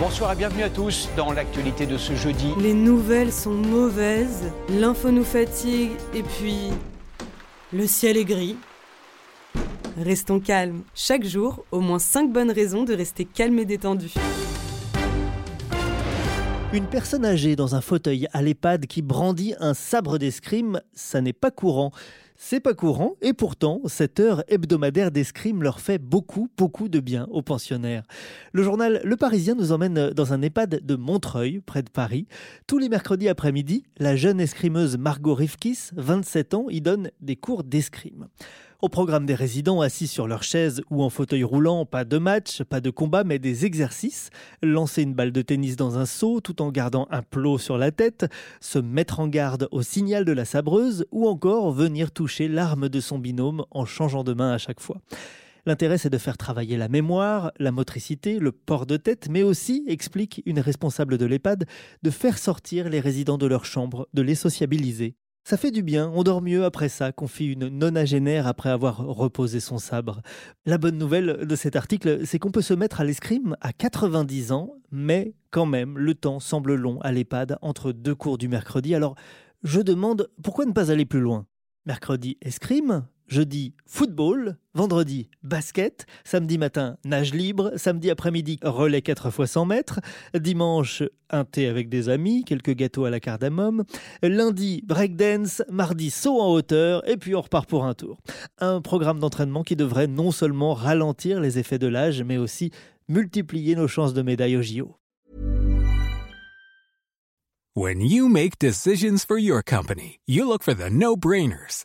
Bonsoir et bienvenue à tous dans l'actualité de ce jeudi. Les nouvelles sont mauvaises, l'info nous fatigue et puis le ciel est gris. Restons calmes. Chaque jour, au moins 5 bonnes raisons de rester calme et détendu. Une personne âgée dans un fauteuil à l'EHPAD qui brandit un sabre d'escrime, ça n'est pas courant. C'est pas courant et pourtant, cette heure hebdomadaire d'escrime leur fait beaucoup, beaucoup de bien aux pensionnaires. Le journal Le Parisien nous emmène dans un EHPAD de Montreuil, près de Paris. Tous les mercredis après-midi, la jeune escrimeuse Margot Rifkis, 27 ans, y donne des cours d'escrime. Au programme des résidents assis sur leur chaise ou en fauteuil roulant, pas de match, pas de combat, mais des exercices. Lancer une balle de tennis dans un seau tout en gardant un plot sur la tête, se mettre en garde au signal de la sabreuse ou encore venir toucher l'arme de son binôme en changeant de main à chaque fois. L'intérêt, c'est de faire travailler la mémoire, la motricité, le port de tête, mais aussi, explique une responsable de l'EHPAD, de faire sortir les résidents de leur chambre, de les sociabiliser. Ça fait du bien, on dort mieux après ça, confie une nonagénaire après avoir reposé son sabre. La bonne nouvelle de cet article, c'est qu'on peut se mettre à l'escrime à 90 ans, mais quand même, le temps semble long à l'EHPAD entre deux cours du mercredi. Alors, je demande pourquoi ne pas aller plus loin? Mercredi, escrime, jeudi football, vendredi basket, samedi matin nage libre, samedi après-midi relais 4 fois 100 mètres, dimanche un thé avec des amis, quelques gâteaux à la cardamome, lundi breakdance, mardi saut en hauteur. Et puis on repart pour un tour. Un programme d'entraînement qui devrait non seulement ralentir les effets de l'âge mais aussi multiplier nos chances de médaille au JO. When you make decisions for your company, you look for the no-brainers.